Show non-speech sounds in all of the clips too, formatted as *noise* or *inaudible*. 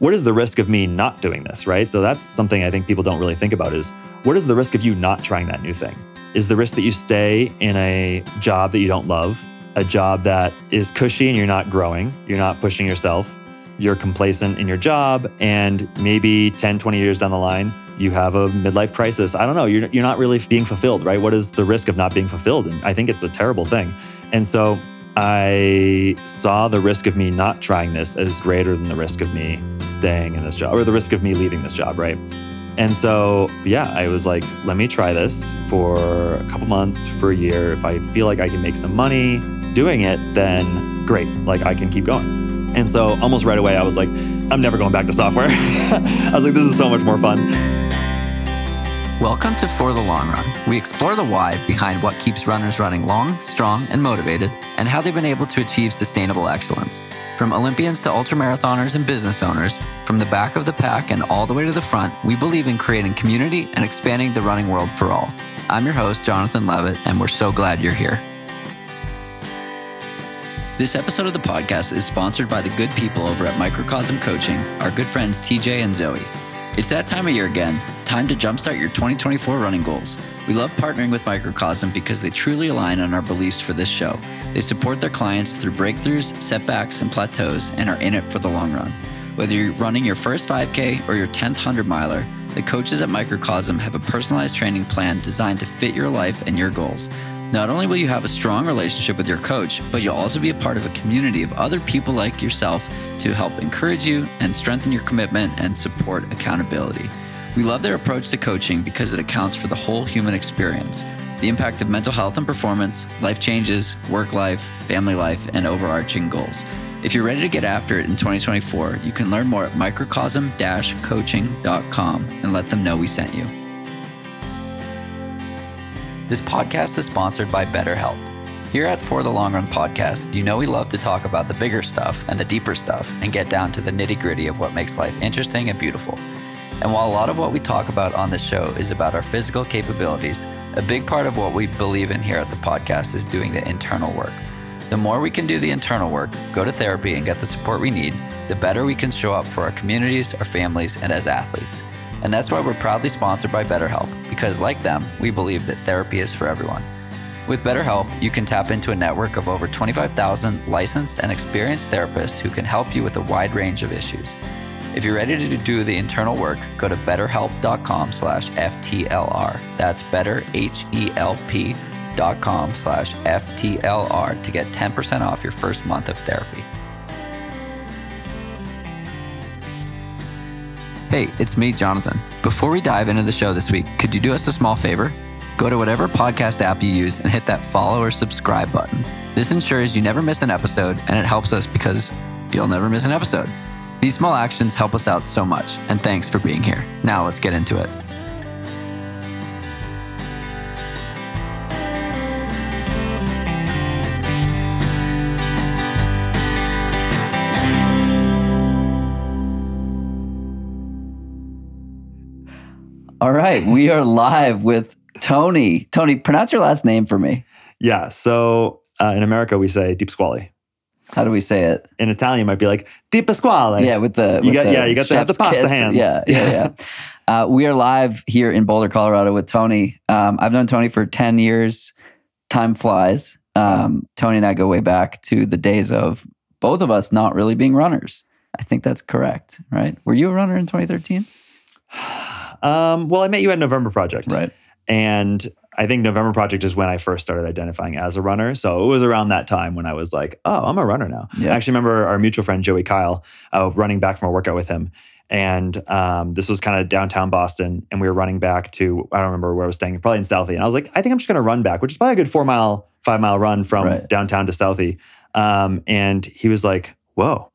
what is the risk of me not doing this, right? So that's something I think people don't really think about is what is the risk of you not trying that new thing? Is the risk that you stay in a job that you don't love, a job that is cushy and you're not growing, you're not pushing yourself, you're complacent in your job, and maybe 10, 20 years down the line, you have a midlife crisis. I don't know, you're, you're not really being fulfilled, right? What is the risk of not being fulfilled? And I think it's a terrible thing. And so I saw the risk of me not trying this as greater than the risk of me staying in this job or the risk of me leaving this job, right? And so, yeah, I was like, let me try this for a couple months, for a year. If I feel like I can make some money doing it, then great, like I can keep going. And so, almost right away, I was like, I'm never going back to software. *laughs* I was like, this is so much more fun. Welcome to For the Long Run. We explore the why behind what keeps runners running long, strong, and motivated, and how they've been able to achieve sustainable excellence. From Olympians to ultramarathoners and business owners, from the back of the pack and all the way to the front, we believe in creating community and expanding the running world for all. I'm your host, Jonathan Levitt, and we're so glad you're here. This episode of the podcast is sponsored by the good people over at Microcosm Coaching, our good friends TJ and Zoe. It's that time of year again, time to jumpstart your 2024 running goals. We love partnering with Microcosm because they truly align on our beliefs for this show. They support their clients through breakthroughs, setbacks, and plateaus and are in it for the long run. Whether you're running your first 5K or your 10th 100 miler, the coaches at Microcosm have a personalized training plan designed to fit your life and your goals. Not only will you have a strong relationship with your coach, but you'll also be a part of a community of other people like yourself to help encourage you and strengthen your commitment and support accountability. We love their approach to coaching because it accounts for the whole human experience the impact of mental health and performance, life changes, work life, family life, and overarching goals. If you're ready to get after it in 2024, you can learn more at microcosm coaching.com and let them know we sent you. This podcast is sponsored by BetterHelp. Here at For the Long Run podcast, you know we love to talk about the bigger stuff and the deeper stuff and get down to the nitty gritty of what makes life interesting and beautiful. And while a lot of what we talk about on this show is about our physical capabilities, a big part of what we believe in here at the podcast is doing the internal work. The more we can do the internal work, go to therapy, and get the support we need, the better we can show up for our communities, our families, and as athletes. And that's why we're proudly sponsored by BetterHelp, because like them, we believe that therapy is for everyone. With BetterHelp, you can tap into a network of over 25,000 licensed and experienced therapists who can help you with a wide range of issues. If you're ready to do the internal work, go to betterhelp.com slash FTLR. That's betterhelp.com slash FTLR to get 10% off your first month of therapy. Hey, it's me, Jonathan. Before we dive into the show this week, could you do us a small favor? Go to whatever podcast app you use and hit that follow or subscribe button. This ensures you never miss an episode, and it helps us because you'll never miss an episode. These small actions help us out so much, and thanks for being here. Now let's get into it. All right, we are live with Tony. Tony, pronounce your last name for me. Yeah. So uh, in America, we say Deep Pasquale. How do we say it? In Italian, it might be like Di Pasquale. Yeah, with the You with got- the yeah, you got the- the pasta kiss. hands. Yeah, yeah, yeah. *laughs* uh, we are live here in Boulder, Colorado, with Tony. Um, I've known Tony for ten years. Time flies. Um, Tony and I go way back to the days of both of us not really being runners. I think that's correct, right? Were you a runner in 2013? *sighs* *sighs* Um, well, I met you at November Project. Right. And I think November Project is when I first started identifying as a runner. So it was around that time when I was like, oh, I'm a runner now. Yeah. I actually remember our mutual friend, Joey Kyle, uh, running back from a workout with him. And um, this was kind of downtown Boston. And we were running back to, I don't remember where I was staying, probably in Southie. And I was like, I think I'm just going to run back, which is probably a good four mile, five mile run from Right. downtown to Southie. Um, and he was like, whoa,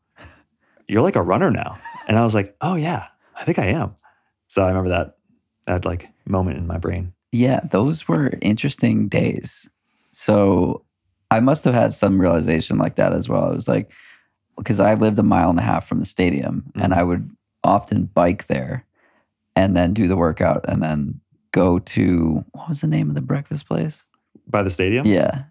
you're like a runner now. And I was like, oh, yeah, I think I am. So I remember that, that like moment in my brain. Yeah, those were interesting days. So I must have had some realization like that as well. It was like, because I lived a mile and a half from the stadium and Mhm. I would often bike there and then do the workout and then go to, what was the name of the breakfast place? By the stadium? Yeah.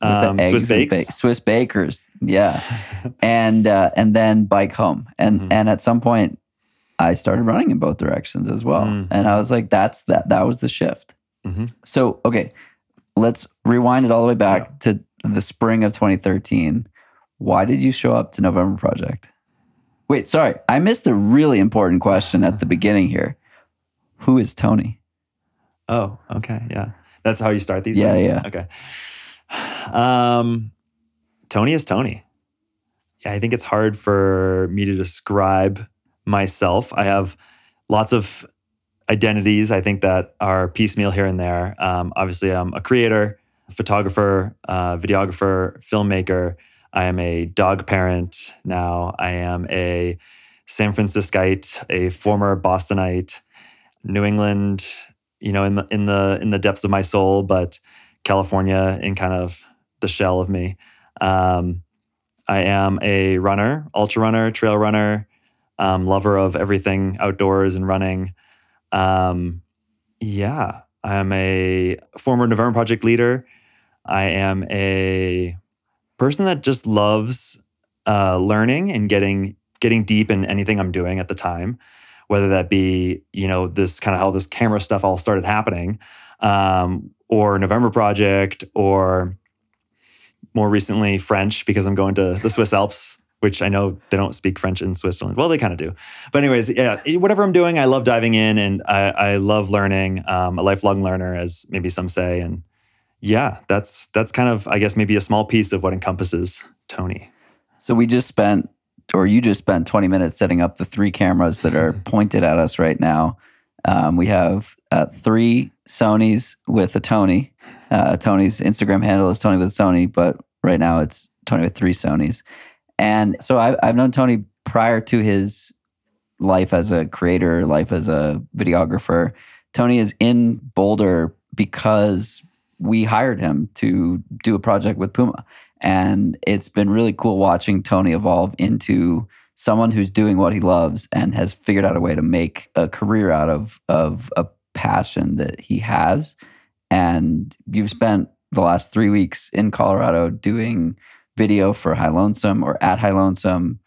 Um, Swiss bakes. ba- Swiss bakers, yeah, *laughs* and uh, and then bike home, and Mhm. and at some point, I started running in both directions as well, Mm. and I was like, that's that that was the shift. Mhm. So okay, let's rewind it all the way back to the spring of 2013. Why did you show up to November Project? Wait, sorry, I missed a really important question at the *laughs* beginning here. Who is Tony? Oh, okay. Yeah. That's how you start these Yeah, things? yeah. Okay. Um, Tony is Tony. Yeah, I think it's hard for me to describe myself. I have lots of identities, I think, that are piecemeal here and there. Um, obviously, I'm a creator, photographer, uh, videographer, filmmaker. I am a dog parent now. I am a San Franciscite, a former Bostonite, New England, you know, in the in the in the depths of my soul, but California in kind of the shell of me. Um, I am a runner, ultra runner, trail runner, um, lover of everything outdoors and running. Um, yeah, I am a former November Project leader. I am a person that just loves uh, learning and getting getting deep in anything I'm doing at the time, whether that be you know this kind of how this camera stuff all started happening, um, or November Project, or more recently French because I'm going to the Swiss Alps, which I know they don't speak French in Switzerland. Well, they kind of do, but anyways, yeah, whatever I'm doing, I love diving in and I, I love learning. Um, a lifelong learner, as maybe some say, and yeah, that's that's kind of I guess maybe a small piece of what encompasses Tony. So we just spent, or you just spent 20 minutes setting up the three cameras that are *laughs* pointed at us right now. Um, we have uh, three Sony's with a Tony. Uh, Tony's Instagram handle is Tony with Sony, but right now it's Tony with three Sony's. And so I, I've known Tony prior to his life as a creator, life as a videographer. Tony is in Boulder because we hired him to do a project with Puma. And it's been really cool watching Tony evolve into someone who's doing what he loves and has figured out a way to make a career out of of a passion that he has. And you've spent the last three weeks in Colorado doing video for High Lonesome or at High Lonesome,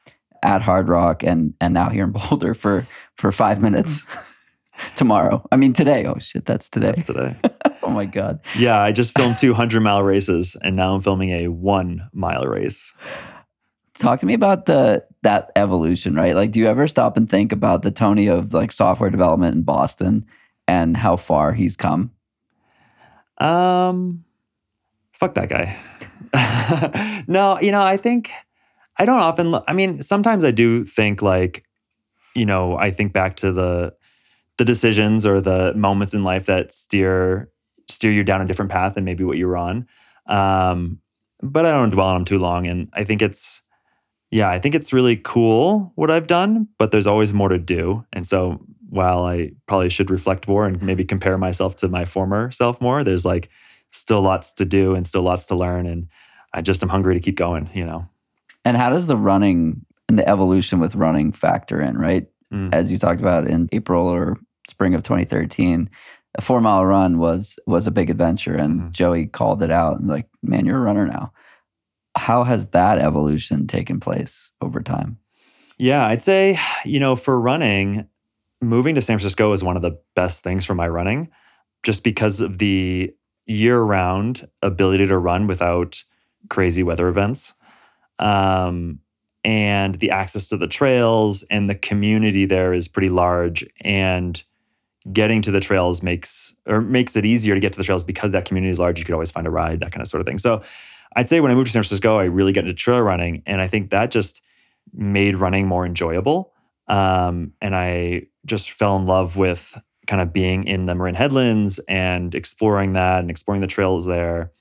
at Hardrock, and and now here in *laughs* Boulder for for five minutes. *laughs* Tomorrow. I mean today. Oh shit, that's today. That's today. *laughs* oh my god. yeah, I just filmed 200 mile races, and now I'm filming a one mile race. talk to me about the that evolution right like do you ever stop and think about the tony of like software development in boston and how far he's come Um, fuck that guy. *laughs* no, you know, I think I don't often. I mean, sometimes I do think like, you know, I think back to the the decisions or the moments in life that steer steer you down a different path than maybe what you were on. Um, but I don't dwell on them too long, and I think it's yeah, I think it's really cool what I've done, but there's always more to do. And so while I probably should reflect more and maybe compare myself to my former self more, there's like still lots to do and still lots to learn. And I just am hungry to keep going, you know? and how does the running and the evolution with running factor in right Mm. as you talked about in april or spring of 2013 a four mile run was was a big adventure and Mhm. joey called it out and like man you're a runner now how has that evolution taken place over time Yeah, I'd say, you know, for running, moving to San Francisco is one of the best things for my running, just because of the year round ability to run without crazy weather events. Um, and the access to the trails and the community there is pretty large. And getting to the trails makes or makes it easier to get to the trails because that community is large. You could always find a ride, that kind of sort of thing. So I'd say when I moved to San Francisco, I really got into trail running. And I think that just made running more enjoyable. Um, and I just fell in love with kind of being in the Marin Headlands and exploring that and exploring the trails there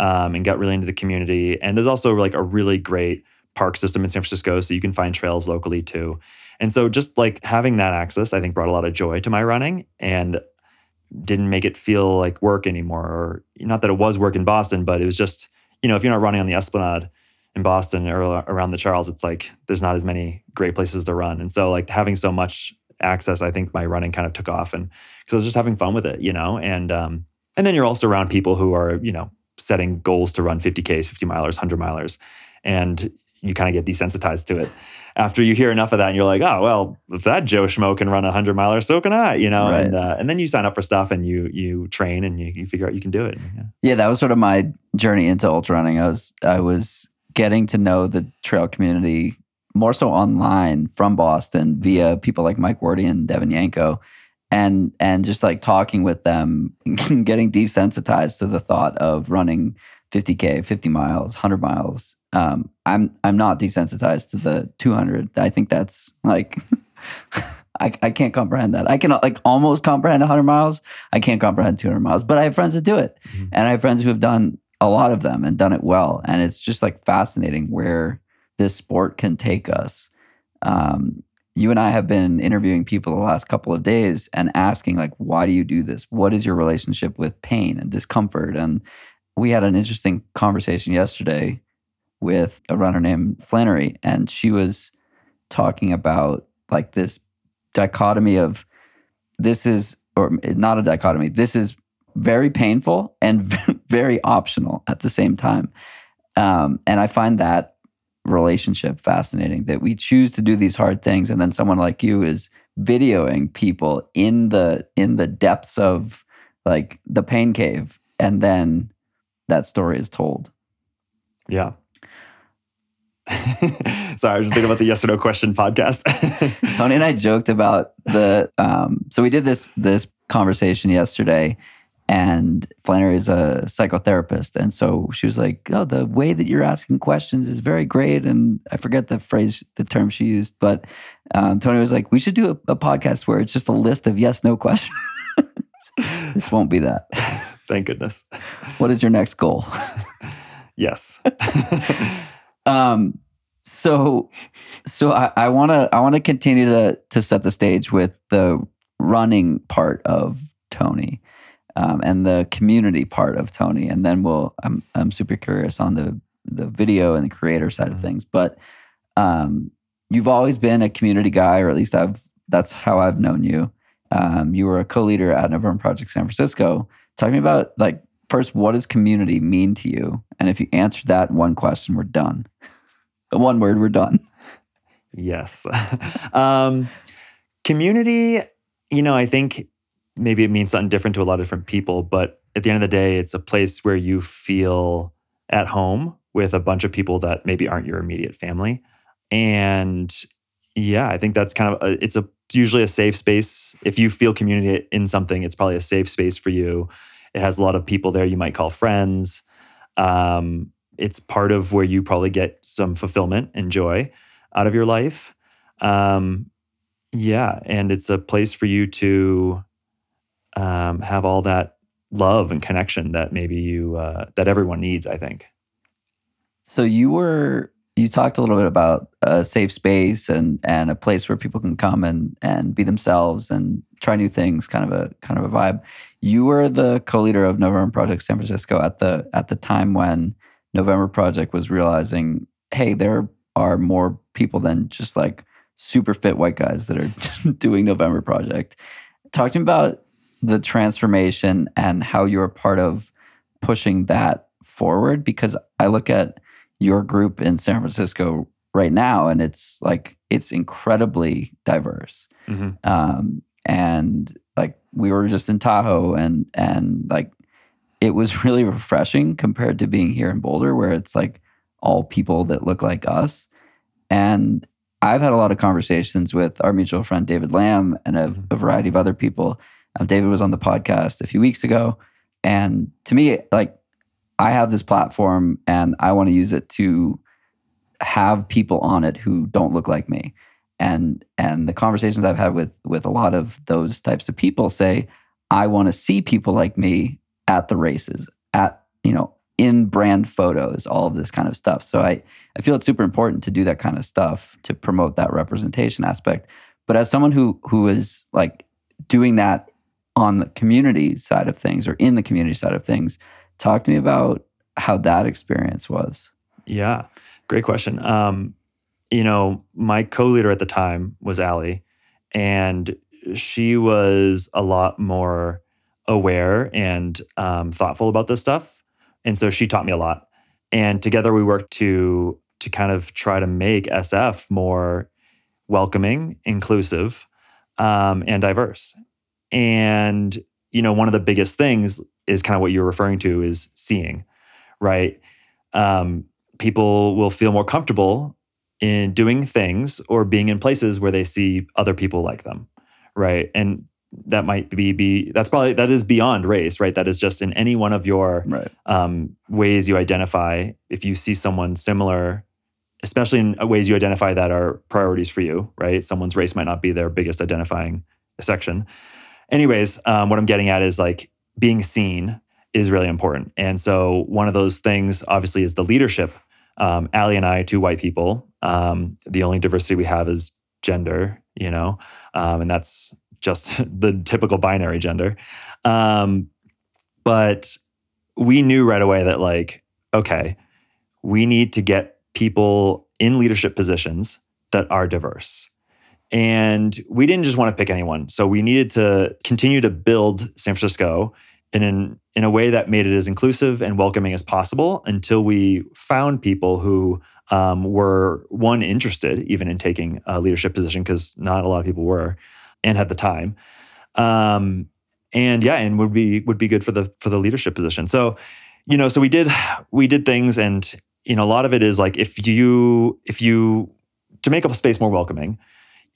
um, and got really into the community. And there's also like a really great park system in San Francisco. So you can find trails locally too. And so just like having that access, I think brought a lot of joy to my running and didn't make it feel like work anymore. Or not that it was work in Boston, but it was just, you know, if you're not running on the Esplanade, in Boston or around the Charles, it's like there's not as many great places to run. And so like having so much access, I think my running kind of took off and because I was just having fun with it, you know, and um and then you're also around people who are, you know, setting goals to run 50Ks, 50 milers, 100 milers. And you kind of get desensitized to it. After you hear enough of that, and you're like, oh well, if that Joe Schmo can run a hundred miler, so can I, you know. Right. And uh, and then you sign up for stuff, and you you train, and you, you figure out you can do it. Yeah. Yeah, that was sort of my journey into ultra running. I was I was getting to know the trail community more so online from Boston via people like Mike Wardy and Devon Yanko. And and just like talking with them, *laughs* getting desensitized to the thought of running 50k, 50 miles, 100 miles. Um, I'm I'm not desensitized to the 200. I think that's like *laughs* I, I can't comprehend that. I can like almost comprehend 100 miles. I can't comprehend 200 miles, but I have friends that do it, Mhm. and I have friends who have done a lot of them and done it well. And it's just like fascinating where this sport can take us. Um, you and I have been interviewing people the last couple of days and asking like, why do you do this? What is your relationship with pain and discomfort? And we had an interesting conversation yesterday with a runner named Flannery, and she was talking about like this dichotomy of this is or not a dichotomy. This is very painful and *laughs* very optional at the same time. Um, and I find that relationship fascinating that we choose to do these hard things, and then someone like you is videoing people in the in the depths of like the pain cave, and then that story is told. Yeah. *laughs* Sorry, I was just thinking about the yes or no question podcast. *laughs* Tony and I joked about the um, so we did this this conversation yesterday and Flannery is a psychotherapist. And so she was like oh the way that you're asking questions is very great. And I forget the phrase the term she used but um, Tony was like we should do a, a podcast where it's just a list of yes no questions. *laughs* This won't be that. *laughs* Thank goodness. what is your next goal? *laughs* Yes. um so so i want to i want to continue to to set the stage with the running part of tony um, and the community part of tony. And then we'll i'm i'm super curious on the the video and the creator side of Mhm. things. But um you've always been a community guy or at least i've that's how i've known you. Um you were a co-leader at november project san francisco. Talk to me about like first what does community mean to you? And if you answer that one question we're done. *laughs* The one word we're done. Yes. *laughs* um, community, you know, I think maybe it means something different to a lot of different people, but at the end of the day, it's a place where you feel at home with a bunch of people that maybe aren't your immediate family. And yeah, I think that's kind of a, it's a usually a safe space. If you feel community in something, it's probably a safe space for you. It has a lot of people there you might call friends. Um, it's part of where you probably get some fulfillment and joy out of your life. Um, yeah, and it's a place for you to um, have all that love and connection that maybe you uh, that everyone needs. I think. so you were you talked a little bit about a safe space and and a place where people can come and and be themselves and try new things kind of a kind of a vibe you were the co-leader of november project san francisco at the at the time when november project was realizing hey there are more people than just like super fit white guys that are *laughs* doing november project talk to me about the transformation and how you're part of pushing that forward because i look at your group in San Francisco right now, and it's like it's incredibly diverse. Mhm. Um, and like we were just in Tahoe, and and like it was *laughs* really refreshing compared to being here in Boulder, where it's like all people that look like us. And I've had a lot of conversations with our mutual friend David Lamb and a, a variety of other people. Um, David was on the podcast a few weeks ago, and to me, like I have this platform and I want to use it to have people on it who don't look like me. And and the conversations I've had with with a lot of those types of people say, I want to see people like me at the races, at, you know, in brand photos, all of this kind of stuff. So I, I feel it's super important to do that kind of stuff to promote that representation aspect. But as someone who who is like doing that on the community side of things or in the community side of things, talk to me about how that experience was. Yeah, great question. Um, you know, my co-leader at the time was Allie, and she was a lot more aware and um, thoughtful about this stuff And so she taught me a lot. And together we worked to to kind of try to make SF more welcoming, inclusive, um, and diverse. And you know, one of the biggest things is kind of what you're referring to is seeing, right? Um, people will feel more comfortable in doing things or being in places where they see other people like them, right? And that might be be that's probably that is beyond race, right? That is just in any one of your Right. um, ways you identify. If you see someone similar, especially in ways you identify that are priorities for you, right? Someone's race might not be their biggest identifying section. Anyways, um, what I'm getting at is like being seen is really important. And so one of those things, obviously, is the leadership. Um, and I, two white people, um, the only diversity we have is gender, you know, um, and that's just *laughs* the typical binary gender. Um, but we knew right away that, like, okay, we need to get people in leadership positions that are diverse. And we didn't just want to pick anyone. So we needed to continue to build San Francisco in an, in a way that made it as inclusive and welcoming as possible until we found people who um, were one interested even in taking a leadership position because not a lot of people were and had the time um, and yeah and would be would be good for the for the leadership position so you know so we did we did things and you know a lot of it is like if you if you to make a space more welcoming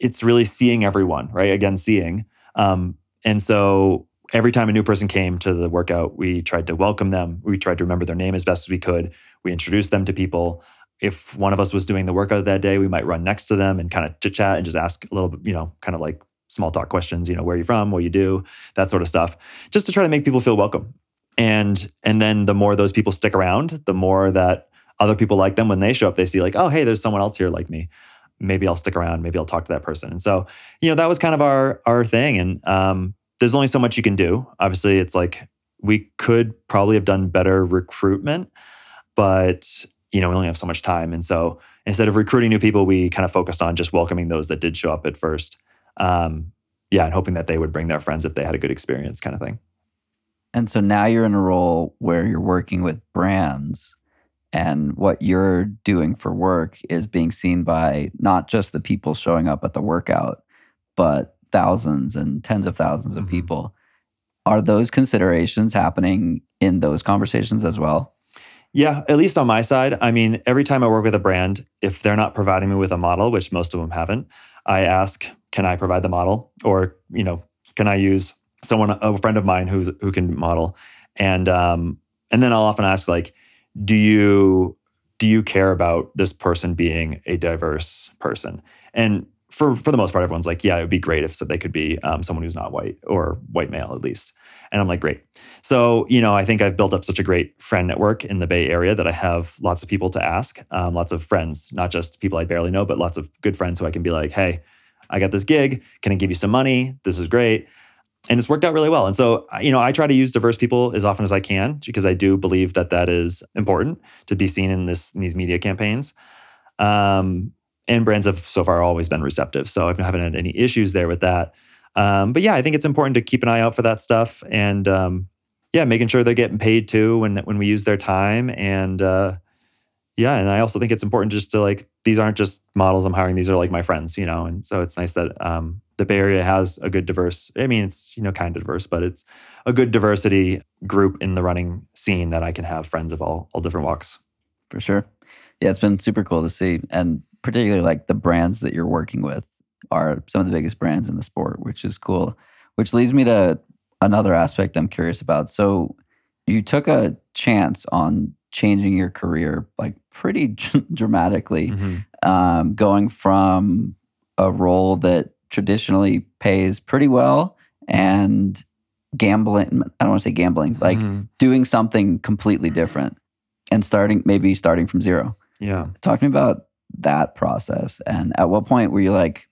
it's really seeing everyone right? Again seeing. Um, and so every time a new person came to the workout we tried to welcome them. We tried to remember their name as best as we could. We introduced them to people. If one of us was doing the workout that day we might run next to them and kind of chit chat and just ask a little bit you know kind of like small talk questions you know where are you from? What you do? That sort of stuff just to try to make people feel welcome. And and then the more those people stick around the more that other people like them when they show up they see like oh hey there's someone else here like me maybe i'll stick around maybe i'll talk to that person. And so you know that was kind of our our thing. And um, there's only so much you can do. Obviously it's like we could probably have done better recruitment but you know we only have so much time. And so instead of recruiting new people we kind of focused on just welcoming those that did show up at first. Um, yeah and hoping that they would bring their friends if they had a good experience kind of thing. And so now you're in a role where you're working with brands and what you're doing for work is being seen by not just the people showing up at the workout, but thousands and tens of 1000s of Mhm. people. Are those considerations happening in those conversations as well? Yeah, at least on my side. I mean, every time I work with a brand, if they're not providing me with a model, which most of them haven't, I ask, "Can I provide the model?" Or, you know, "Can I use someone, a friend of mine who's who can model?" And um, and then I'll often ask, like, "Do you do you care about this person being a diverse person?" And for for the most part, everyone's like, "Yeah, it would be great if so they could be um, someone who's not white or white male at least." And I'm like, "Great." So, you know, I think I've built up such a great friend network in the Bay Area that I have lots of people to ask, um, lots of friends, not just people I barely know, but lots of good friends who I can be like, hey, I got this gig. Can I give you some money? This is great. And it's worked out really well. And so, you know, I try to use diverse people as often as I can because I do believe that that is important to be seen in this in these media campaigns. Um, and brands have so far always been receptive. So I haven't had any issues there with that. Um, but yeah, I think it's important to keep an eye out for that stuff and um, yeah, making sure they're getting paid too when when we use their time. And uh, yeah, and I also think it's important just to like these aren't just models I'm hiring; these are like my friends, you know. And so it's nice that um, the Bay Area has a good diverse. I mean, it's you know kind of diverse, but it's a good diversity group in the running scene that I can have friends of all all different walks. For sure. Yeah, it's been super cool to see. And particularly like the brands that you're working with are some of the biggest brands in the sport, which is cool. Which leads me to another aspect I'm curious about. So you took a chance on changing your career like pretty *laughs* dramatically, um, going from a role that traditionally pays pretty well and gambling. I don't want to say gambling, like Mhm. doing something completely different and starting maybe starting from zero. yeah, Talk to me about that process and at what point were you like,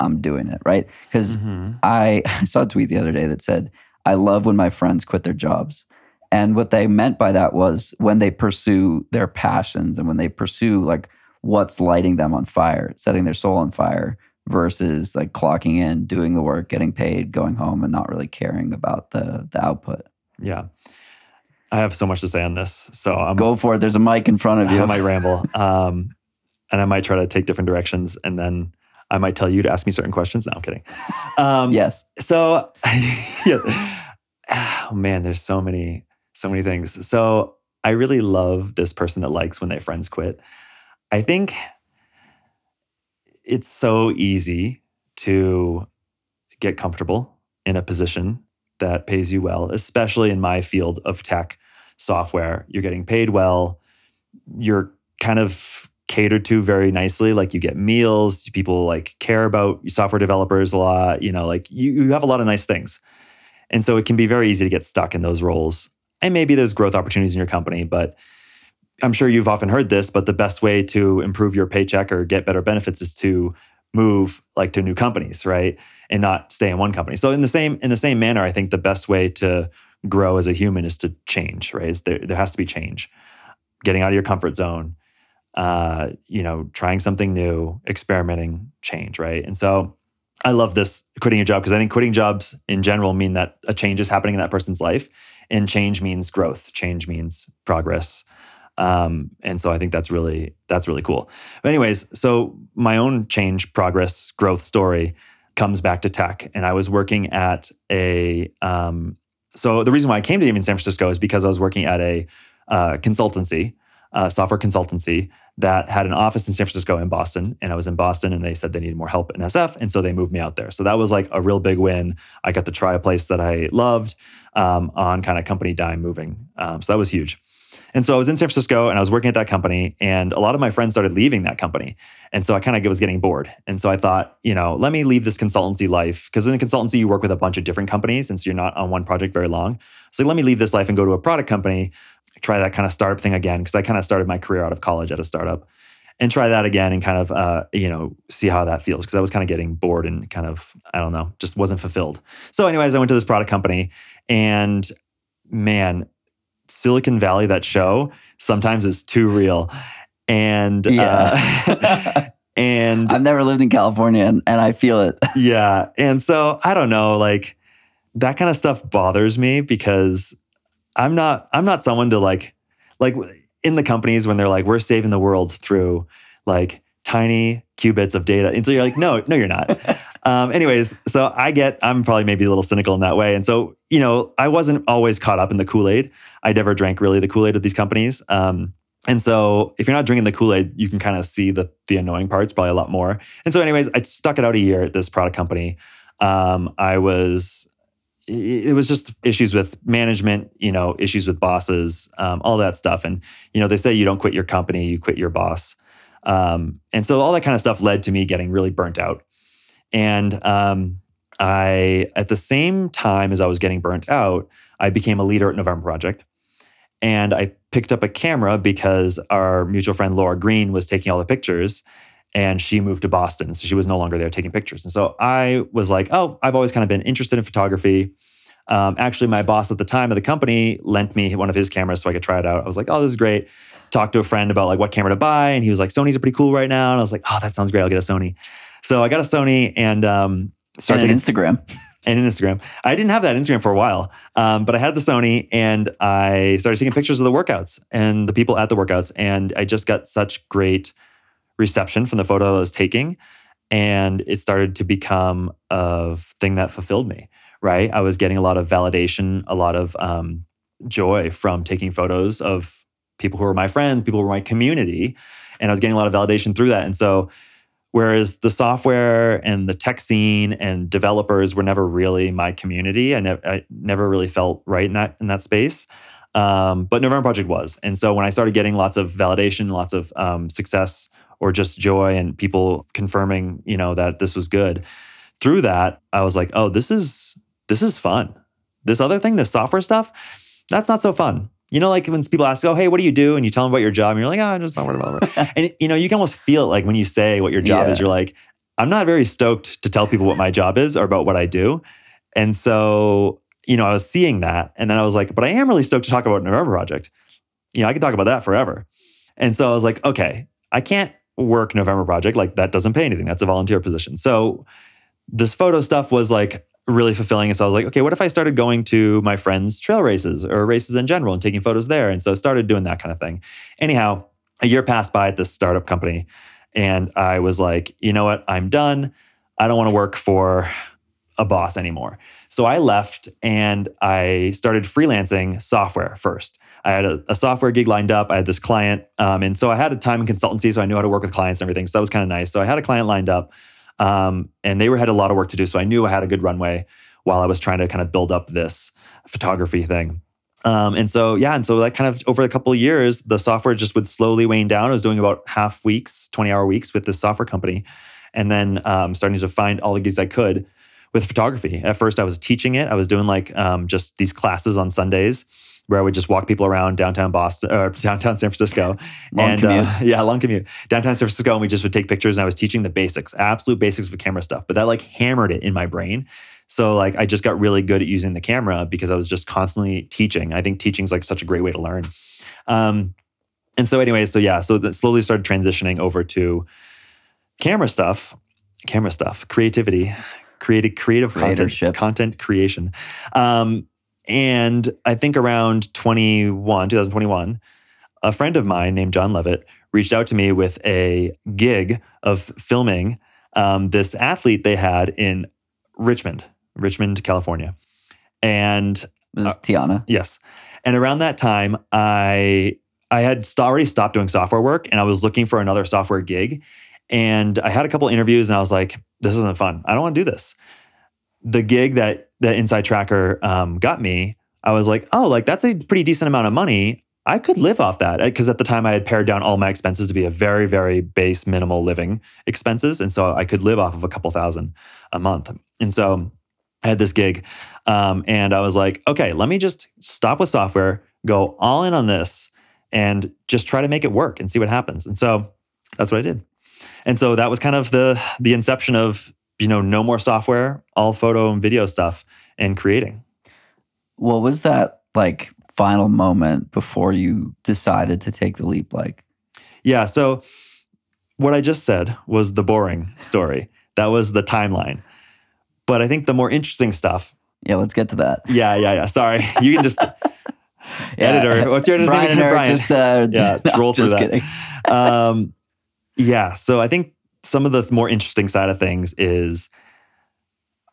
I'm doing it, right? Because Mhm. *laughs* I saw a tweet the other day that said, I love when my friends quit their jobs. And what they meant by that was when they pursue their passions and when they pursue like what's lighting them on fire, setting their soul on fire versus like clocking in, doing the work, getting paid, going home and not really caring about the the output. Yeah. I have so much to say on this. So I'm Go for it. There's a mic in front of you. I might ramble. *laughs* Um, and I might try to take different directions and then I might tell you to ask me certain questions. No, I'm kidding. *laughs* Um, yes. So, *laughs* yeah. oh man, there's so many, so many things. So I really love this person that likes when their friends quit. I think it's so easy to get comfortable in a position that pays you well, especially in my field of tech software. You're getting paid well. You're kind of catered to very nicely. Like you get meals, people like care about software developers a lot. You know, like you, you have a lot of nice things. And so it can be very easy to get stuck in those roles. And maybe there's growth opportunities in your company, but I'm sure you've often heard this, but the best way to improve your paycheck or get better benefits is to move like to new companies, right? And not stay in one company. So in the same in the same manner, I think the best way to grow as a human is to change, right? There, there has to be change. Getting out of your comfort zone, uh, you know, trying something new, experimenting, change, right? And so I love this quitting a job because I think quitting jobs in general mean that a change is happening in that person's life. And change means growth. Change means progress. Um, and so I think that's really that's really cool. But anyways, so my own change, progress, growth story comes back to tech, and I was working at a. Um, so the reason why I came to even San Francisco is because I was working at a uh, consultancy, uh, software consultancy that had an office in San Francisco and Boston, and I was in Boston, and they said they needed more help in SF, and so they moved me out there. So that was like a real big win. I got to try a place that I loved um, on kind of company dime moving, um, so that was huge. And so I was in San Francisco and I was working at that company, and a lot of my friends started leaving that company. And so I kind of was getting bored. And so I thought, you know, let me leave this consultancy life because in consultancy, you work with a bunch of different companies. And so you're not on one project very long. So let me leave this life and go to a product company, try that kind of startup thing again, because I kind of started my career out of college at a startup and try that again and kind of, uh, you know, see how that feels because I was kind of getting bored and kind of, I don't know, just wasn't fulfilled. So, anyways, I went to this product company and man, Silicon Valley, that show, sometimes is too real. And yeah. uh, *laughs* and I've never lived in California and, and I feel it. *laughs* yeah. And so I don't know, like that kind of stuff bothers me because I'm not I'm not someone to like like in the companies when they're like, we're saving the world through like tiny qubits of data. And so you're like, no, no, you're not. *laughs* Um, anyways, so I get, I'm probably maybe a little cynical in that way. And so, you know, I wasn't always caught up in the Kool Aid. I never drank really the Kool Aid of these companies. Um, and so if you're not drinking the Kool Aid, you can kind of see the, the annoying parts probably a lot more. And so, anyways, I stuck it out a year at this product company. Um, I was, it was just issues with management, you know, issues with bosses, um, all that stuff. And, you know, they say you don't quit your company, you quit your boss. Um, and so all that kind of stuff led to me getting really burnt out. And um, I, at the same time as I was getting burnt out, I became a leader at November Project. And I picked up a camera because our mutual friend Laura Green was taking all the pictures and she moved to Boston. So she was no longer there taking pictures. And so I was like, oh, I've always kind of been interested in photography. Um, actually, my boss at the time of the company lent me one of his cameras so I could try it out. I was like, oh, this is great. Talked to a friend about like what camera to buy. And he was like, Sony's are pretty cool right now. And I was like, oh, that sounds great. I'll get a Sony. So I got a Sony and um, started and an Instagram. *laughs* And an Instagram. I didn't have that Instagram for a while, um, but I had the Sony and I started taking pictures of the workouts and the people at the workouts. And I just got such great reception from the photo I was taking. And it started to become a thing that fulfilled me, right? I was getting a lot of validation, a lot of um, joy from taking photos of people who were my friends, people who were my community. And I was getting a lot of validation through that. And so Whereas the software and the tech scene and developers were never really my community. I, ne- I never really felt right in that in that space. Um, but November Project was, and so when I started getting lots of validation, lots of um, success, or just joy, and people confirming, you know, that this was good, through that, I was like, oh, this is this is fun. This other thing, this software stuff, that's not so fun. You know, like when people ask, "Oh, hey, what do you do?" and you tell them about your job, and you're like, "Oh, I'm just about developer." *laughs* and you know, you can almost feel it like when you say what your job yeah. is. You're like, "I'm not very stoked to tell people what my job is or about what I do." And so, you know, I was seeing that, and then I was like, "But I am really stoked to talk about November Project." You know, I could talk about that forever. And so I was like, "Okay, I can't work November Project like that. Doesn't pay anything. That's a volunteer position." So this photo stuff was like really fulfilling. And so I was like, okay, what if I started going to my friends' trail races or races in general and taking photos there? And so I started doing that kind of thing. Anyhow, a year passed by at this startup company. And I was like, you know what? I'm done. I don't want to work for a boss anymore. So I left and I started freelancing software first. I had a, a software gig lined up. I had this client. Um, and so I had a time in consultancy. So I knew how to work with clients and everything. So that was kind of nice. So I had a client lined up um, and they were had a lot of work to do. So I knew I had a good runway while I was trying to kind of build up this photography thing. Um, and so, yeah, and so that kind of over a couple of years, the software just would slowly wane down. I was doing about half weeks, 20 hour weeks with this software company. And then um, starting to find all the gigs I could with photography. At first, I was teaching it. I was doing like um, just these classes on Sundays where I would just walk people around downtown Boston or downtown San Francisco. long and commute. Uh, *laughs* yeah, long commute. Downtown San Francisco, and we just would take pictures and I was teaching the basics, absolute basics of camera stuff. But that like hammered it in my brain. So like I just got really good at using the camera because I was just constantly teaching. I think teaching is like such a great way to learn. Um, and so, anyway, so yeah, so that slowly started transitioning over to camera stuff, camera stuff, creativity, creative, creative content, content creation. Um, and I think around 21, 2021, a friend of mine named John Levitt reached out to me with a gig of filming um, this athlete they had in Richmond, Richmond, California. And This is Tiana. Yes. And around that time, I I had already stopped doing software work and I was looking for another software gig. And I had a couple interviews and I was like, this isn't fun. I don't want to do this. The gig that that InsideTracker um, got me, I was like, oh, like that's a pretty decent amount of money. I could live off that because at the time I had pared down all my expenses to be a very, very base, minimal living expenses, and so I could live off of a couple thousand a month. And so I had this gig, um, and I was like, okay, let me just stop with software, go all in on this, and just try to make it work and see what happens. And so that's what I did. And so that was kind of the the inception of you know no more software, all photo and video stuff, and creating. What was that like final moment before you decided to take the leap? Like, Yeah. So what I just said was the boring story. That was the timeline. But I think the more interesting stuff. yeah, let's get to that. Yeah, yeah, yeah. Sorry, you can just *laughs* *laughs* editor. What's your Brian name? Brian. just, uh, Yeah, *laughs* no, roll through just that. kidding. um, yeah. So I think some of the more interesting side of things is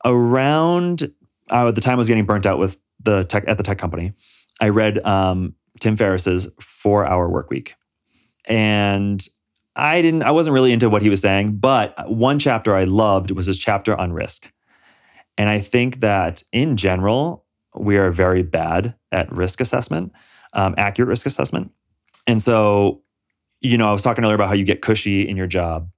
around uh, the time I was getting burnt out with the tech at the tech company. I read um, Tim Ferriss's Four Hour Work Week, and I didn't. I wasn't really into what he was saying, but one chapter I loved was his chapter on risk, and I think that in general we are very bad at risk assessment, um, accurate risk assessment, and so you know, I was talking earlier about how you get cushy in your job.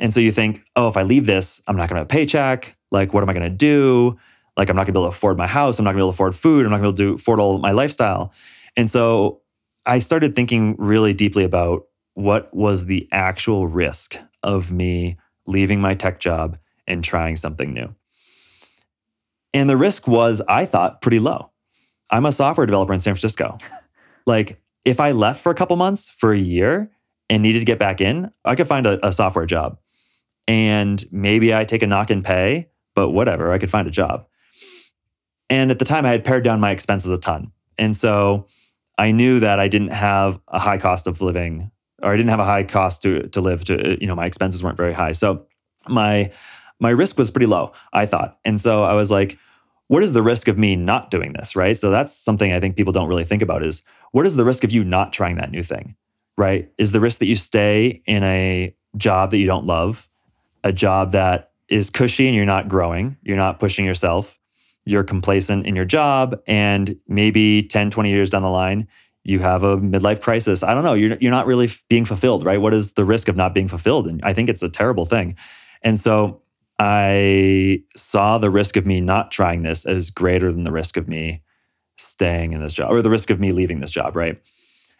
And so you think, oh, if I leave this, I'm not going to have a paycheck. Like, what am I going to do? Like, I'm not going to be able to afford my house. I'm not going to be able to afford food. I'm not going to be able to afford all my lifestyle. And so I started thinking really deeply about what was the actual risk of me leaving my tech job and trying something new. And the risk was, I thought, pretty low. I'm a software developer in San Francisco. *laughs* like, if I left for a couple months, for a year, and needed to get back in, I could find a, a software job. And maybe I take a knock and pay, but whatever, I could find a job. And at the time, I had pared down my expenses a ton. And so I knew that I didn't have a high cost of living, or I didn't have a high cost to, to live. To you know, my expenses weren't very high. So my my risk was pretty low, I thought. And so I was like, what is the risk of me not doing this? Right. So that's something I think people don't really think about is what is the risk of you not trying that new thing? Right? Is the risk that you stay in a job that you don't love, a job that is cushy and you're not growing, you're not pushing yourself, you're complacent in your job, and maybe 10, 20 years down the line, you have a midlife crisis. I don't know. You're, you're not really being fulfilled, right? What is the risk of not being fulfilled? And I think it's a terrible thing. And so I saw the risk of me not trying this as greater than the risk of me staying in this job or the risk of me leaving this job, right?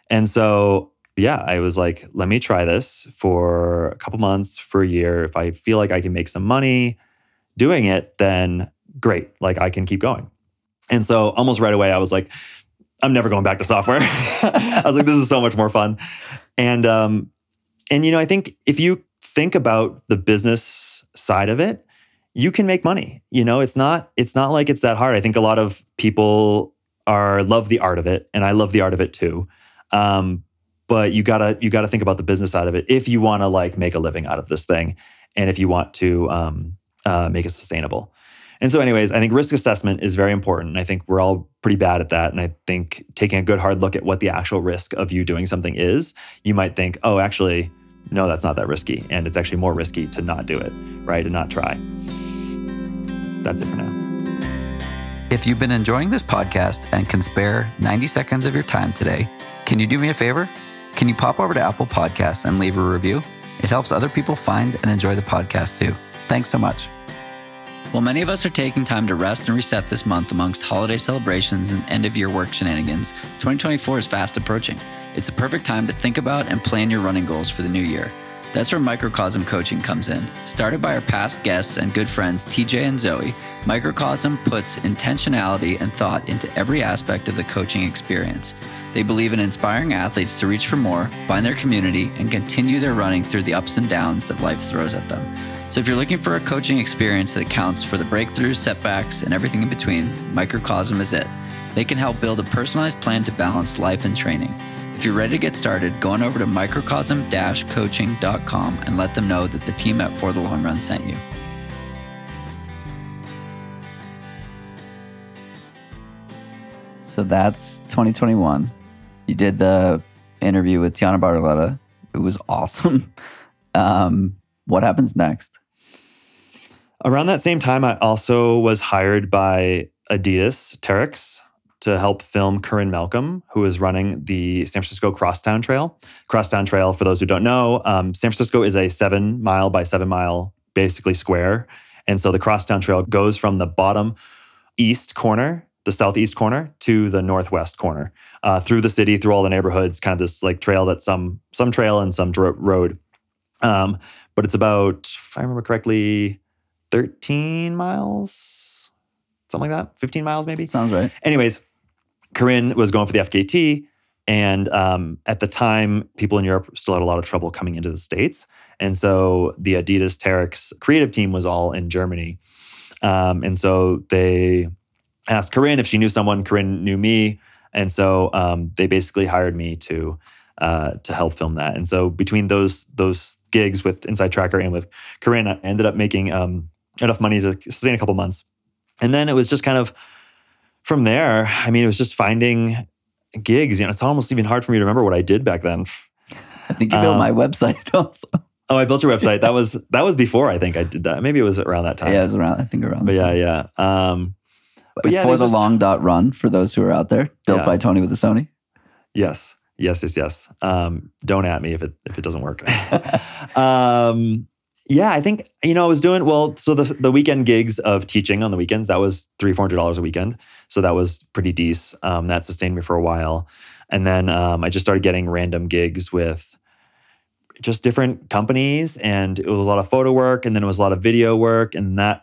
And so, yeah, I was like, let me try this for a couple months, for a year. If I feel like I can make some money doing it, then great. Like I can keep going. And so, almost right away, I was like, I'm never going back to software. *laughs* I was like, this is so much more fun. And um, and you know, I think if you think about the business side of it, you can make money. You know, it's not it's not like it's that hard. I think a lot of people are love the art of it, and I love the art of it too. Um, but you gotta you gotta think about the business side of it if you want to like make a living out of this thing, and if you want to um, uh, make it sustainable. And so, anyways, I think risk assessment is very important. I think we're all pretty bad at that. And I think taking a good hard look at what the actual risk of you doing something is, you might think, oh, actually, no, that's not that risky. And it's actually more risky to not do it, right? And not try. That's it for now. If you've been enjoying this podcast and can spare 90 seconds of your time today, can you do me a favor? Can you pop over to Apple Podcasts and leave a review? It helps other people find and enjoy the podcast too. Thanks so much. While many of us are taking time to rest and reset this month amongst holiday celebrations and end of year work shenanigans, 2024 is fast approaching. It's the perfect time to think about and plan your running goals for the new year. That's where Microcosm Coaching comes in. Started by our past guests and good friends TJ and Zoe, Microcosm puts intentionality and thought into every aspect of the coaching experience. They believe in inspiring athletes to reach for more, find their community, and continue their running through the ups and downs that life throws at them. So if you're looking for a coaching experience that accounts for the breakthroughs, setbacks, and everything in between, Microcosm is it. They can help build a personalized plan to balance life and training. If you're ready to get started, go on over to microcosm-coaching.com and let them know that the team at For the Long Run sent you. So that's 2021. You did the interview with Tianna Bartoletta. It was awesome. *laughs* Um, what happens next? Around that same time, I also was hired by Adidas Terrex to help film Corinne Malcolm, who is running the San Francisco Crosstown Trail. Crosstown Trail, for those who don't know, um, San Francisco is a seven mile by seven mile, basically square. And so the Crosstown Trail goes from the bottom east corner, the southeast corner, to the northwest corner, uh, through the city, through all the neighborhoods, kind of this like trail that some some trail and some dro- road. Um, but it's about, if I remember correctly, 13 miles, something like that, 15 miles maybe. Sounds right. Anyways, Corinne was going for the FKT. And um, at the time, people in Europe still had a lot of trouble coming into the States. And so the Adidas Terrex creative team was all in Germany. Um, and so they asked Corinne if she knew someone. Corinne knew me. And so um, they basically hired me to uh, to help film that. And so between those those gigs with InsideTracker and with Corinne, I ended up making um, enough money to sustain a couple months. And then it was just kind of from there. I mean, it was just finding gigs. You know, it's almost even hard for me to remember what I did back then. I think you built um, my website *laughs* also. Oh, I built your website. That was that was before I think I did that. Maybe it was around that time. Yeah, it was around. I think around. But yeah, yeah. Um, but, yeah, for the just, long dot run for those who are out there, built yeah. by Tony with a Sony. Yes, yes, yes, yes. Um, don't at me if it if it doesn't work. *laughs* um, yeah, I think you know I was doing well. So the the weekend gigs of teaching on the weekends that was three four hundred dollars a weekend. So that was pretty decent. Um, that sustained me for a while, and then um, I just started getting random gigs with just different companies, and it was a lot of photo work, and then it was a lot of video work, and that.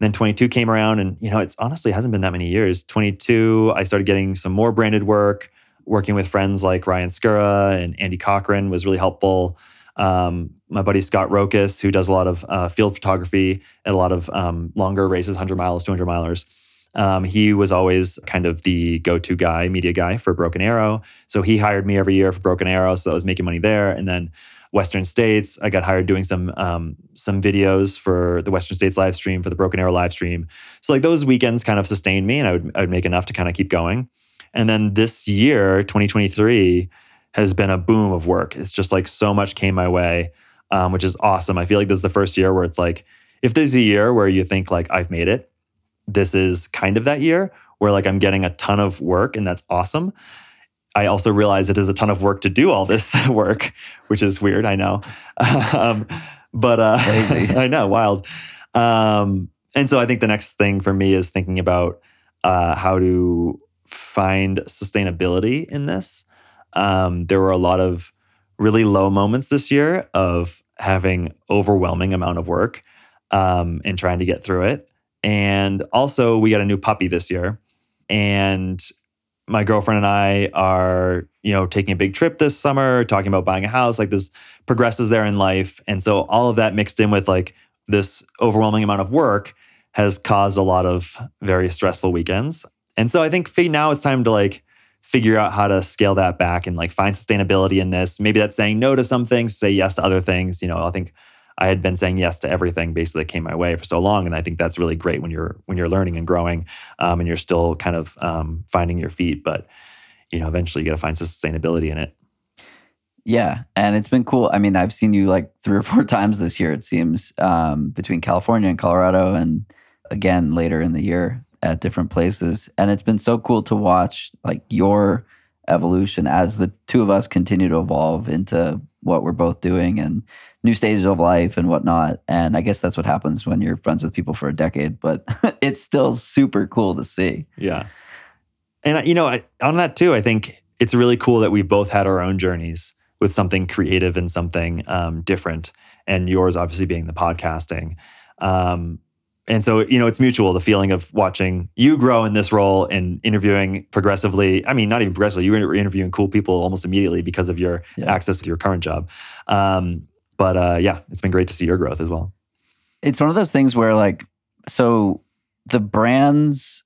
Then 22 came around, and you know it's honestly hasn't been that many years. 22, I started getting some more branded work, working with friends like Ryan Skura and Andy Cochran was really helpful. Um, my buddy Scott Rokis, who does a lot of uh, field photography and a lot of um, longer races, 100 miles, 200 milers. Um, he was always kind of the go-to guy, media guy for Broken Arrow. So he hired me every year for Broken Arrow, so I was making money there. And then Western States, I got hired doing some um, some videos for the Western States live stream for the Broken Arrow live stream. So like those weekends kind of sustained me, and I would I would make enough to kind of keep going. And then this year, 2023, has been a boom of work. It's just like so much came my way um, which is awesome. I feel like this is the first year where it's like, if there's a year where you think like I've made it, this is kind of that year where like I'm getting a ton of work and that's awesome. I also realize it is a ton of work to do all this *laughs* work, which is weird. I know, *laughs* um, but uh, *laughs* I know, wild. Um, and so I think the next thing for me is thinking about uh, how to find sustainability in this. Um, there were a lot of really low moments this year of having overwhelming amount of work um, and trying to get through it. And also, we got a new puppy this year, and my girlfriend and I are, you know, taking a big trip this summer, talking about buying a house. Like this progresses there in life, and so all of that mixed in with like this overwhelming amount of work has caused a lot of very stressful weekends. And so I think now it's time to like figure out how to scale that back and like find sustainability in this. Maybe that's saying no to some things, say yes to other things. You know, I think I had been saying yes to everything basically that came my way for so long, and I think that's really great when you're when you're learning and growing, um, and you're still kind of um, finding your feet. But you know, eventually you got to find some sustainability in it. Yeah, and it's been cool. I mean, I've seen you like three or four *laughs* times this year. It seems um, between California and Colorado, and again later in the year at different places. And it's been so cool to watch like your evolution as the two of us continue to evolve into what we're both doing and new stages of life and whatnot. And I guess that's what happens when you're friends with people for a decade, but *laughs* it's still super cool to see. Yeah. And, you know, I, on that too, I think it's really cool that we both had our own journeys with something creative and something um, different. And yours, obviously, being the podcasting. Um, and so, you know, it's mutual the feeling of watching you grow in this role and interviewing progressively. I mean, not even progressively, you were interviewing cool people almost immediately because of your yeah. access to your current job. Um, but uh, yeah, it's been great to see your growth as well. It's one of those things where, like, so the brands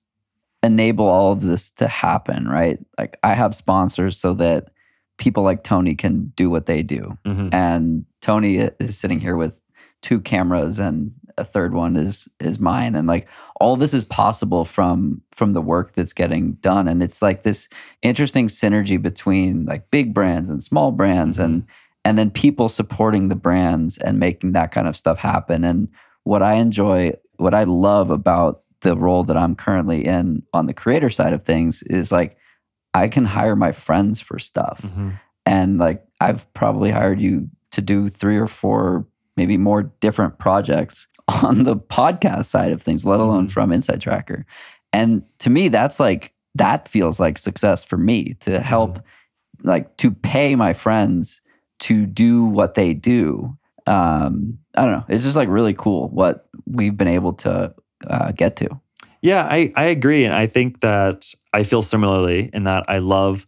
enable all of this to happen, right? Like, I have sponsors so that people like Tony can do what they do. Mm-hmm. And Tony is sitting here with two cameras and a third one is is mine and like all this is possible from from the work that's getting done and it's like this interesting synergy between like big brands and small brands mm-hmm. and and then people supporting the brands and making that kind of stuff happen and what i enjoy what i love about the role that i'm currently in on the creator side of things is like i can hire my friends for stuff mm-hmm. and like i've probably hired you to do three or four maybe more different projects *laughs* on the podcast side of things, let alone mm-hmm. from InsideTracker. And to me, that's like, that feels like success for me to help, mm-hmm. like, to pay my friends to do what they do. Um, I don't know. It's just like really cool what we've been able to uh, get to. Yeah, I, I agree. And I think that I feel similarly in that I love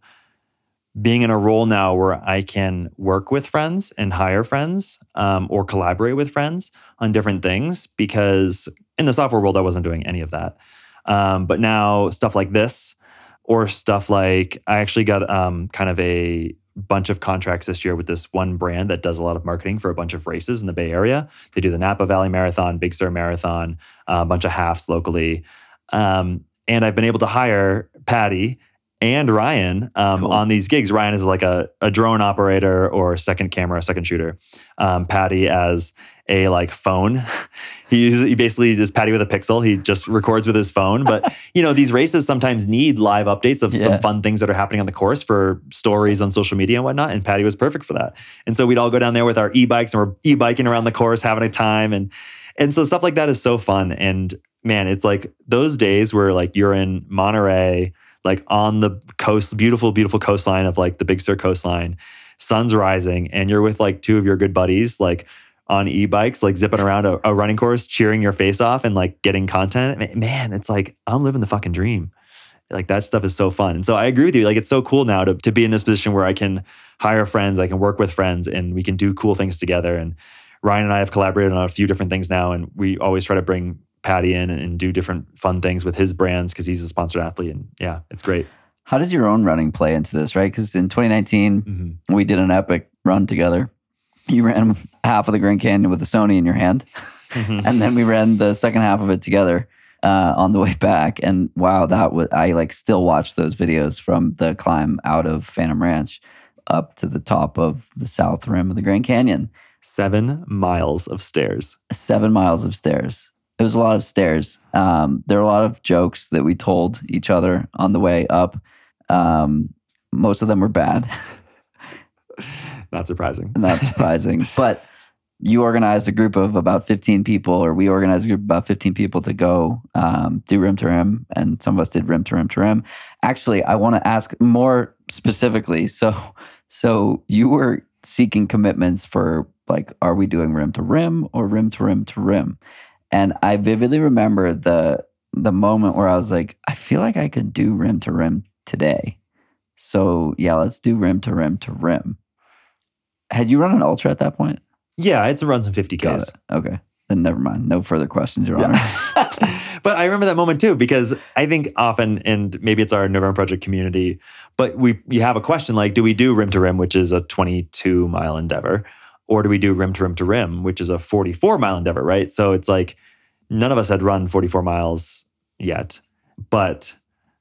being in a role now where I can work with friends and hire friends um, or collaborate with friends on different things because in the software world, I wasn't doing any of that. Um, but now, stuff like this, or stuff like I actually got um, kind of a bunch of contracts this year with this one brand that does a lot of marketing for a bunch of races in the Bay Area. They do the Napa Valley Marathon, Big Sur Marathon, uh, a bunch of halves locally. Um, and I've been able to hire Patty and Ryan um, cool. on these gigs. Ryan is like a, a drone operator or second camera, second shooter. Um, Patty as a like phone. *laughs* he, uses, he basically just Patty with a pixel. He just records with his phone. But *laughs* you know, these races sometimes need live updates of yeah. some fun things that are happening on the course for stories on social media and whatnot. And Patty was perfect for that. And so we'd all go down there with our e-bikes and we're e-biking around the course, having a time. And and so stuff like that is so fun. And man, it's like those days where like you're in Monterey like on the coast, beautiful, beautiful coastline of like the Big Sur coastline, sun's rising, and you're with like two of your good buddies, like on e-bikes, like zipping around a, a running course, cheering your face off and like getting content. Man, it's like I'm living the fucking dream. Like that stuff is so fun. And so I agree with you. Like it's so cool now to, to be in this position where I can hire friends, I can work with friends, and we can do cool things together. And Ryan and I have collaborated on a few different things now, and we always try to bring Patty in and, do different fun things with his brands because he's a sponsored athlete. And yeah, it's great. How does your own running play into this, right? Because in 2019, mm-hmm. we did an epic run together. You ran half of the Grand Canyon with a Sony in your hand. Mm-hmm. *laughs* and then we ran the second half of it together uh, on the way back. And wow, that was, I like still watch those videos from the climb out of Phantom Ranch up to the top of the south rim of the Grand Canyon. Seven miles of stairs. Seven miles of stairs it was a lot of stairs. Um, there were a lot of jokes that we told each other on the way up. Um, most of them were bad. *laughs* Not surprising. *laughs* Not surprising. but you organized a group of about 15 people, or we organized a group of about 15 people to go um, do rim to rim, and some of us did rim to rim to rim. Actually, I want to ask more specifically. *laughs* So, so you were seeking commitments for like, are we doing rim to rim or rim to rim to rim? And I vividly remember the the moment where I was like, I feel like I could do rim to rim today. So yeah, let's do rim to rim to rim. Had you run an ultra at that point? Yeah, it's a run some 50Ks. Okay. Then never mind. No further questions, Your Honor. *laughs* *laughs* but I remember that moment too because I think often, and maybe it's our November Project community, but we you have a question like, do we do rim to rim, which is a 22 mile endeavor, or do we do rim to rim to rim, which is a 44 mile endeavor, right? So it's like none of us had run 44 miles yet, but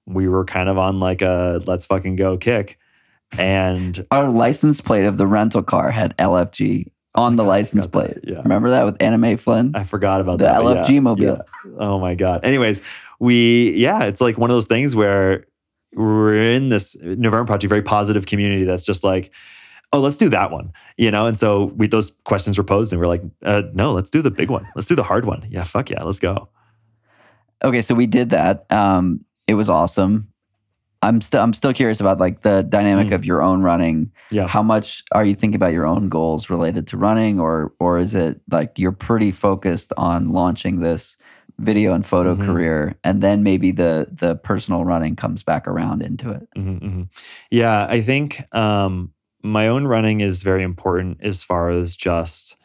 we were kind of on like a let's fucking go kick. And Our license plate of the rental car had LFG on the license plate. yeah. Remember that with Anime Flynn? I forgot about The that. but LFG mobile. yeah. Oh my God. Anyways, we, yeah, it's like one of those things where we're in this November Project, very positive community that's just like, oh, let's do that one, you know? And so we, those questions were posed and we're like, uh, no, let's do the big one. Let's do the hard one. Yeah, fuck yeah, let's go. Okay, so we did that. Um, it was awesome. I'm still I'm still curious about like the dynamic Mm. of your own running. Yeah. How much are you thinking about your own goals related to running, or or is it like you're pretty focused on launching this video and photo Mhm. career, and then maybe the the personal running comes back around into it? Mhm, mhm. Yeah, I think um, my own running is very important as far as just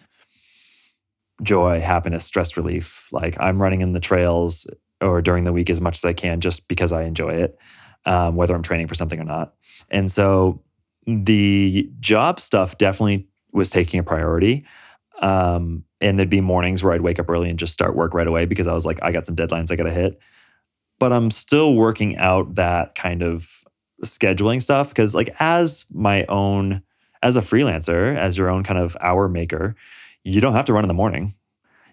joy, happiness, stress relief. Like I'm running in the trails or during the week as much as I can just because I enjoy it, um, whether I'm training for something or not. And so the job stuff definitely was taking a priority. Um, and there'd be mornings where I'd wake up early and just start work right away because I was like, I got some deadlines I got to hit. But I'm still working out that kind of scheduling stuff because, like, as my own, as a freelancer, as your own kind of hour maker, you don't have to run in the morning.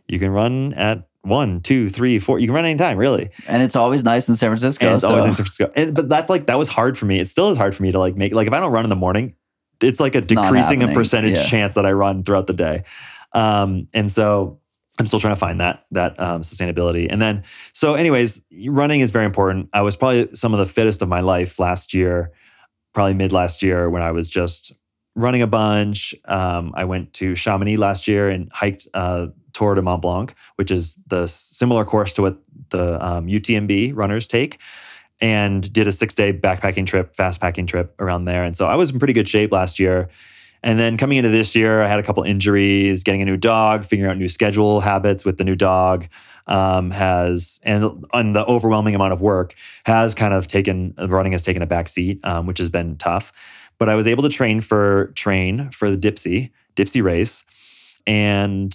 You can run at one, two, three, four. You can run anytime, really. And it's always nice in San Francisco. And it's always so in San Francisco. And, but that's like that was hard for me. It still is hard for me to like make like if I don't run in the morning, it's like a not decreasing a percentage Yeah. chance that I run throughout the day. Um, and so I'm still trying to find that that um, sustainability. And then so, anyways, running is very important. I was probably some of the fittest of my life last year, probably mid last year when I was just running a bunch. Um, I went to Chamonix last year and hiked uh, Tour de Mont Blanc, which is the similar course to what the um, UTMB runners take, and did a six day backpacking trip, fast packing trip around there. And so I was in pretty good shape last year. And then coming into this year, I had a couple injuries, getting a new dog, figuring out new schedule habits with the new dog. Um, has and on the overwhelming amount of work has kind of taken running has taken a back seat, um, which has been tough. But I was able to train for train for the Dipsea Dipsea race, and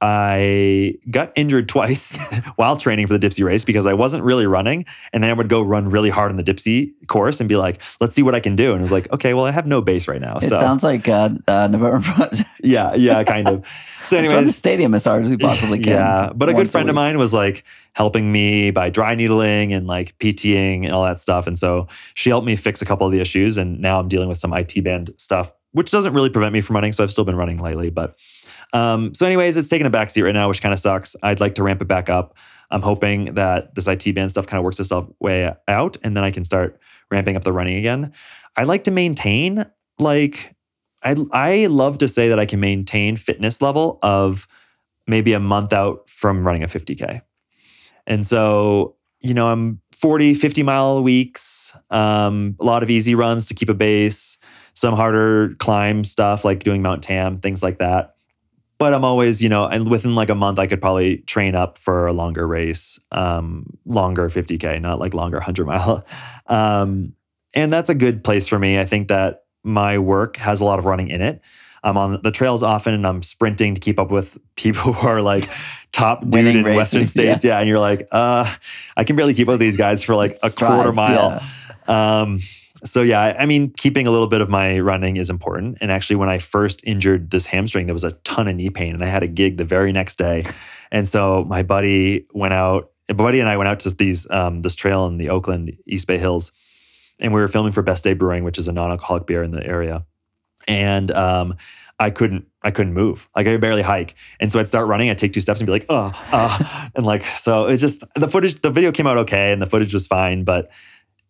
I got injured twice *laughs* while training for the Dipsea race because I wasn't really running. And then I would go run really hard on the Dipsea course and be like, let's see what I can do. And it was like, okay, well, I have no base right now. it so sounds like uh, uh, November *laughs* Project. yeah, yeah, kind of. So, run the anyways, stadium as hard as we possibly can. yeah, but a good friend of mine was like helping me by dry needling and like PTing and all that stuff. And so she helped me fix a couple of the issues. And now I'm dealing with some IT band stuff, which doesn't really prevent me from running. So I've still been running lately. But um, so, anyways, it's taking a backseat right now, which kind of sucks. I'd like to ramp it back up. I'm hoping that this IT band stuff kind of works itself way out, and then I can start ramping up the running again. I like to maintain like I I love to say that I can maintain fitness level of maybe a month out from running a 50k. And so, you know, I'm 40, 50 mile weeks, um, a lot of easy runs to keep a base, some harder climb stuff like doing Mount Tam, things like that. But I'm always, you know, and within like a month, I could probably train up for a longer race, um, longer 50K, not like longer 100 mile. *laughs* Um, and that's a good place for me. I think that my work has a lot of running in it. I'm on the trails often and I'm sprinting to keep up with *laughs* people who are like top dude Winning in Western states. Yeah. And you're like, uh, I can barely keep up with these guys for like a quarter mile. yeah. Um, so yeah, I- mean, keeping a little bit of my running is important. And actually, when I first injured this hamstring, there was a ton of knee pain, and I had a gig the very next day. And so my buddy went out. My buddy and I went out to these um, this trail in the Oakland East Bay Hills, and we were filming for Best Day Brewing, which is a non-alcoholic beer in the area. And um, I couldn't, I couldn't move. Like I could barely hike. And so I'd start running. I'd take two steps and be like, oh, uh, *laughs* and like so. It's just the footage. The video came out okay, and the footage was fine, but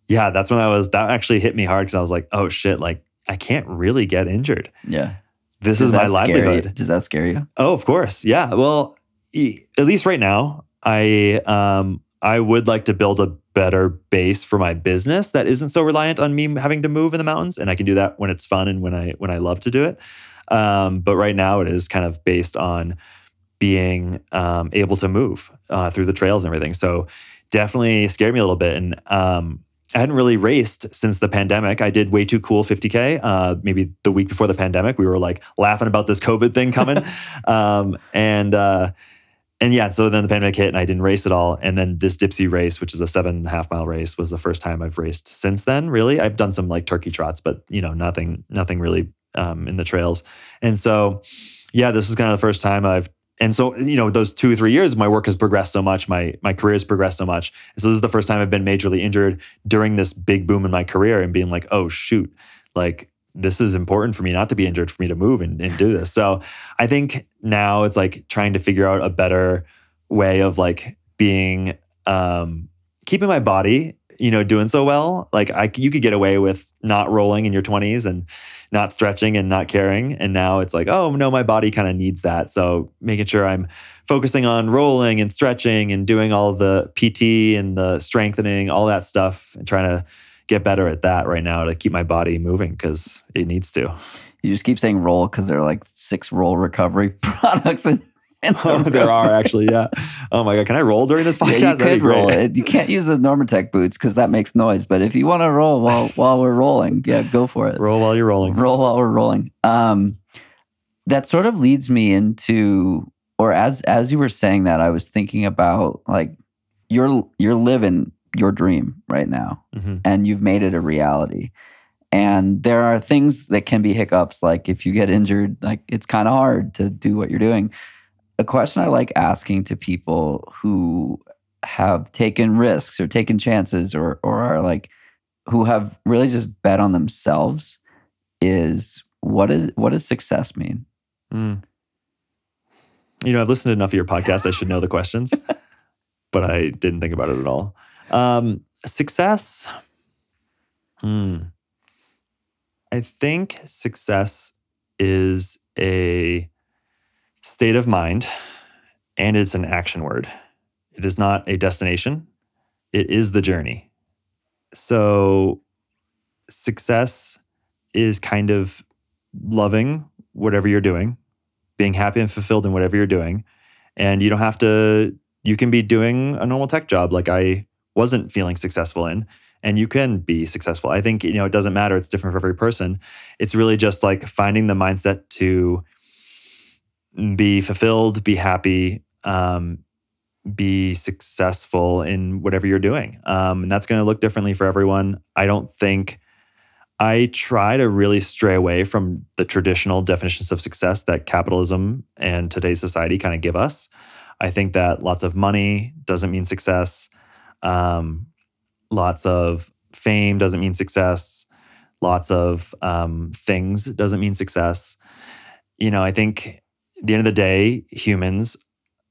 yeah, that's when I was, that actually hit me hard because I was like, oh shit, like I can't really get injured. Yeah. This Does is my that scare you? livelihood. Does that scare you? Oh, of course. Yeah. Well, at least right now, I, um, I would like to build a better base for my business that isn't so reliant on me having to move in the mountains. And I can do that when it's fun and when I, when I love to do it. Um, but right now it is kind of based on being um, able to move uh, through the trails and everything. So definitely scared me a little bit. And um, I hadn't really raced since the pandemic. I did way too cool 50K, uh, maybe the week before the pandemic. We were like laughing about this COVID thing coming. *laughs* um, and, uh, and yeah, so then the pandemic hit and I didn't race at all. And then this Dipsea race, which is a seven and a half mile race, was the first time I've raced since then. Really, I've done some like turkey trots, but you know, nothing, nothing really um, in the trails. And so, yeah, this is kind of the first time I've and so you know those two or three years my work has progressed so much my my career has progressed so much. And so this is the first time i've been majorly injured during this big boom in my career and being like oh shoot. Like this is important for me not to be injured for me to move and, and do this. So i think now it's like trying to figure out a better way of like being um keeping my body you know doing so well like i you could get away with not rolling in your 20s and not stretching and not caring. And now it's like, oh no, my body kind of needs that. So making sure I'm focusing on rolling and stretching and doing all the PT and the strengthening, all that stuff, and trying to get better at that right now to keep my body moving because it needs to. You just keep saying roll because there are like six roll recovery *laughs* products in *laughs* *laughs* oh, there are actually, yeah. Oh my god, can I roll during this podcast? Yeah, you could roll. You can't use the Normatec boots because that makes noise. But if you want to roll while *laughs* while we're rolling, yeah, go for it. Roll while you're rolling. Roll while we're rolling. Um, that sort of leads me into, or as as you were saying that, I was thinking about like you're you're living your dream right now, mm-hmm. and you've made it a reality. And there are things that can be hiccups, like if you get injured, like it's kind of hard to do what you're doing a question I like asking to people who have taken risks or taken chances or or are like who have really just bet on themselves is what is what does success mean? Mm. You know, I've listened to enough of your podcast. I should know the questions, *laughs* but I didn't think about it at all. Um, success. Hmm. I think success is a state of mind, and it's an action word. It is not a destination, it is the journey. So, success is kind of loving whatever you're doing, being happy and fulfilled in whatever you're doing. And you don't have to, you can be doing a normal tech job like I wasn't feeling successful in and you can be successful. I think you know it doesn't matter. It's different for every person. It's really just like finding the mindset to be fulfilled, be happy, um, be successful in whatever you're doing. Um, and that's going to look differently for everyone. I don't think I try to really stray away from the traditional definitions of success that capitalism and today's society kind of give us. I think that lots of money doesn't mean success. Um, lots of fame doesn't mean success. Lots of um, things doesn't mean success. You know, I think the end of the day, humans,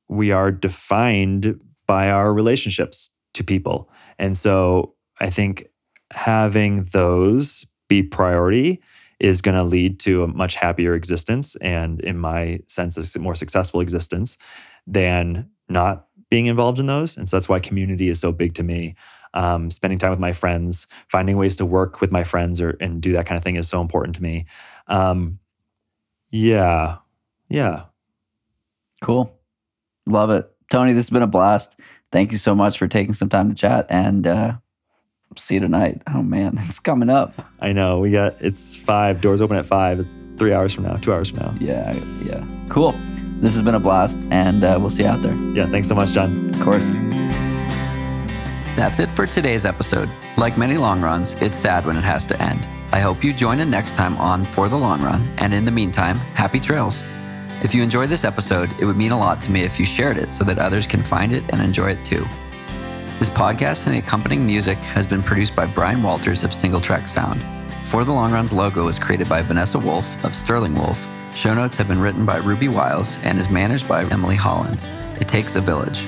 we are defined by our relationships to people. And so I think having those be priority is going to lead to a much happier existence and in my sense a more successful existence than not being involved in those. And so that's why community is so big to me. Um, spending time with my friends finding ways to work with my friends or and do that kind of thing is so important to me. Um, yeah yeah. Cool. Love it. Tony, this has been a blast. Thank you so much for taking some time to chat and uh, see you tonight. Oh man, *laughs* it's coming up. I know. We got it's five, doors open at five. It's three hours from now, two hours from now. Yeah, yeah. Cool. This has been a blast and uh, we'll see you out there. Yeah, thanks so much, John. Of course. That's it for today's episode. Like many long runs, it's sad when it has to end. I hope you join in next time on For the Long Run, and in the meantime, happy trails. If you enjoyed this episode, it would mean a lot to me if you shared it so that others can find it and enjoy it too. This podcast and the accompanying music has been produced by Brian Walters of Single Track Sound. For the Long Run's logo was created by Vanessa Wolf of Sterling Wolf. Show notes have been written by Ruby Wiles and is managed by Emily Holland. It takes a village.